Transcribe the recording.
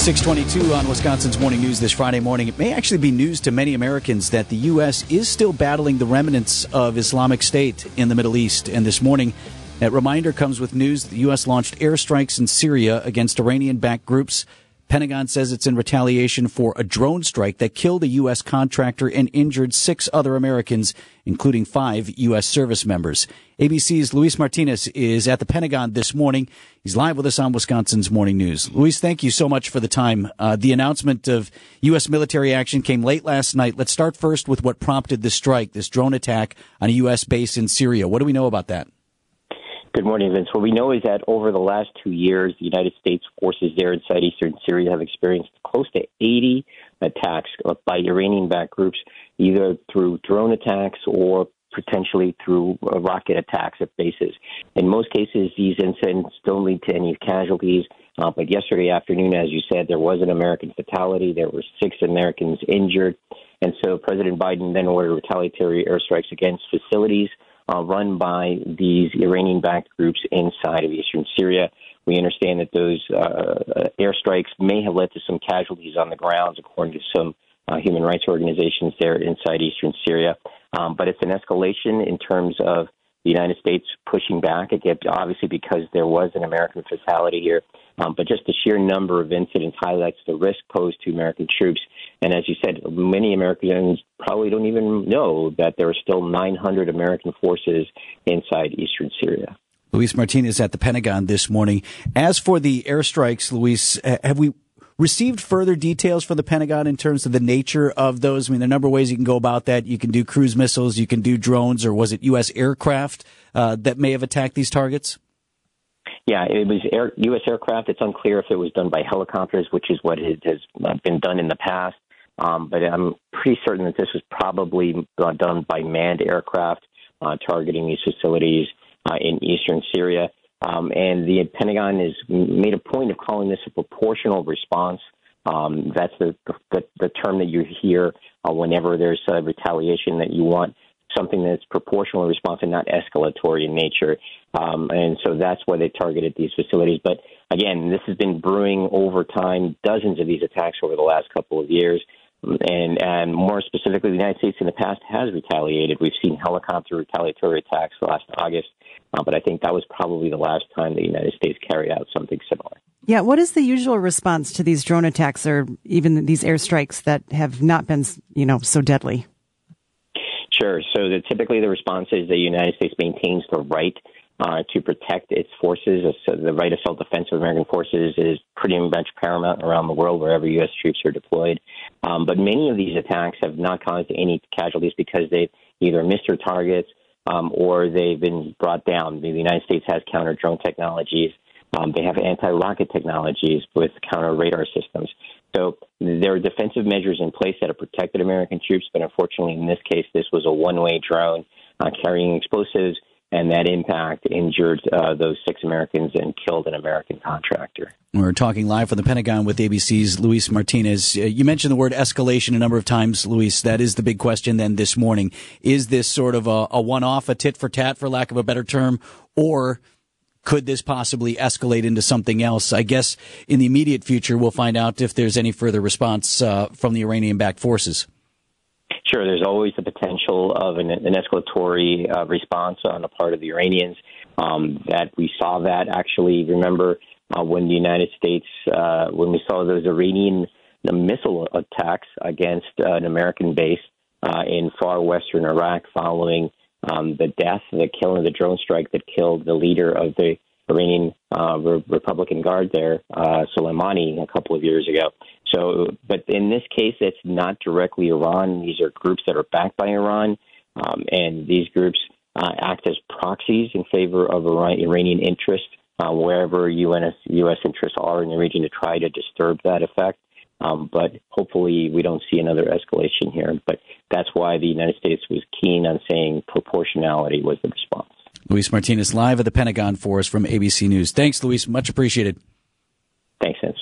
622 on Wisconsin's Morning News this Friday morning. It may actually be news to many Americans that the U.S. is still battling the remnants of Islamic State in the Middle East. And this morning, that reminder comes with news the U.S. launched airstrikes in Syria against Iranian backed groups Pentagon says it's in retaliation for a drone strike that killed a U.S. contractor and injured six other Americans, including five U.S. service members. ABC's Luis Martinez is at the Pentagon this morning. He's live with us on Wisconsin's Morning News. Luis, thank you so much for the time. Uh, the announcement of U.S. military action came late last night. Let's start first with what prompted the strike, this drone attack on a U.S. base in Syria. What do we know about that? Good morning, Vince. What we know is that over the last two years, the United States forces there inside eastern Syria have experienced close to 80 attacks by Iranian backed groups, either through drone attacks or potentially through uh, rocket attacks at bases. In most cases, these incidents don't lead to any casualties. Uh, but yesterday afternoon, as you said, there was an American fatality. There were six Americans injured. And so President Biden then ordered retaliatory airstrikes against facilities uh, run by these Iranian backed groups inside of eastern Syria. We understand that those uh, airstrikes may have led to some casualties on the grounds, according to some uh, human rights organizations there inside eastern Syria. Um, but it's an escalation in terms of the United States pushing back, again, obviously because there was an American fatality here. Um, but just the sheer number of incidents highlights the risk posed to American troops. And as you said, many Americans probably don't even know that there are still 900 American forces inside eastern Syria. Luis Martinez at the Pentagon this morning. As for the airstrikes, Luis, have we received further details from the Pentagon in terms of the nature of those? I mean, there are a number of ways you can go about that. You can do cruise missiles, you can do drones, or was it U.S. aircraft uh, that may have attacked these targets? Yeah, it was air, U.S. aircraft. It's unclear if it was done by helicopters, which is what it has been done in the past. Um, but I'm pretty certain that this was probably uh, done by manned aircraft uh, targeting these facilities uh, in eastern Syria. Um, and the Pentagon has made a point of calling this a proportional response. Um, that's the, the, the term that you hear uh, whenever there's a retaliation that you want something that's proportional in response and not escalatory in nature. Um, and so that's why they targeted these facilities. But again, this has been brewing over time, dozens of these attacks over the last couple of years. And, and more specifically, the United States in the past has retaliated. We've seen helicopter retaliatory attacks last August, uh, but I think that was probably the last time the United States carried out something similar. Yeah, what is the usual response to these drone attacks or even these airstrikes that have not been, you know, so deadly? Sure. So the, typically the response is the United States maintains the right uh, to protect its forces. So the right of self-defense of American forces is pretty much paramount around the world wherever U.S. troops are deployed. Um, but many of these attacks have not caused any casualties because they've either missed their targets um, or they've been brought down. The United States has counter drone technologies. Um, they have anti-rocket technologies with counter radar systems. So there are defensive measures in place that have protected American troops, but unfortunately, in this case, this was a one-way drone uh, carrying explosives, and that impact injured uh, those six Americans and killed an American contractor. We're talking live from the Pentagon with ABC's Luis Martinez. Uh, you mentioned the word escalation a number of times, Luis. That is the big question then this morning. Is this sort of a, a one-off, a tit for tat, for lack of a better term, or could this possibly escalate into something else? I guess in the immediate future, we'll find out if there's any further response uh, from the Iranian backed forces. Sure, there's always the potential of an, an escalatory uh, response on the part of the Iranians. Um, that we saw that actually. Remember uh, when the United States, uh, when we saw those Iranian missile attacks against uh, an American base uh, in far western Iraq following um, the death, the killing, the drone strike that killed the leader of the Iranian uh, Re- Republican Guard there, uh, Soleimani, a couple of years ago. So, but in this case, it's not directly Iran. These are groups that are backed by Iran, um, and these groups uh, act as proxies in favor of Iran- Iranian interests uh, wherever US, U.S. interests are in the region to try to disturb that effect. Um, but hopefully, we don't see another escalation here. But that's why the United States was keen on saying proportionality was the response. Luis Martinez live at the Pentagon for us from ABC News. Thanks, Luis. Much appreciated. Thanks, Vince.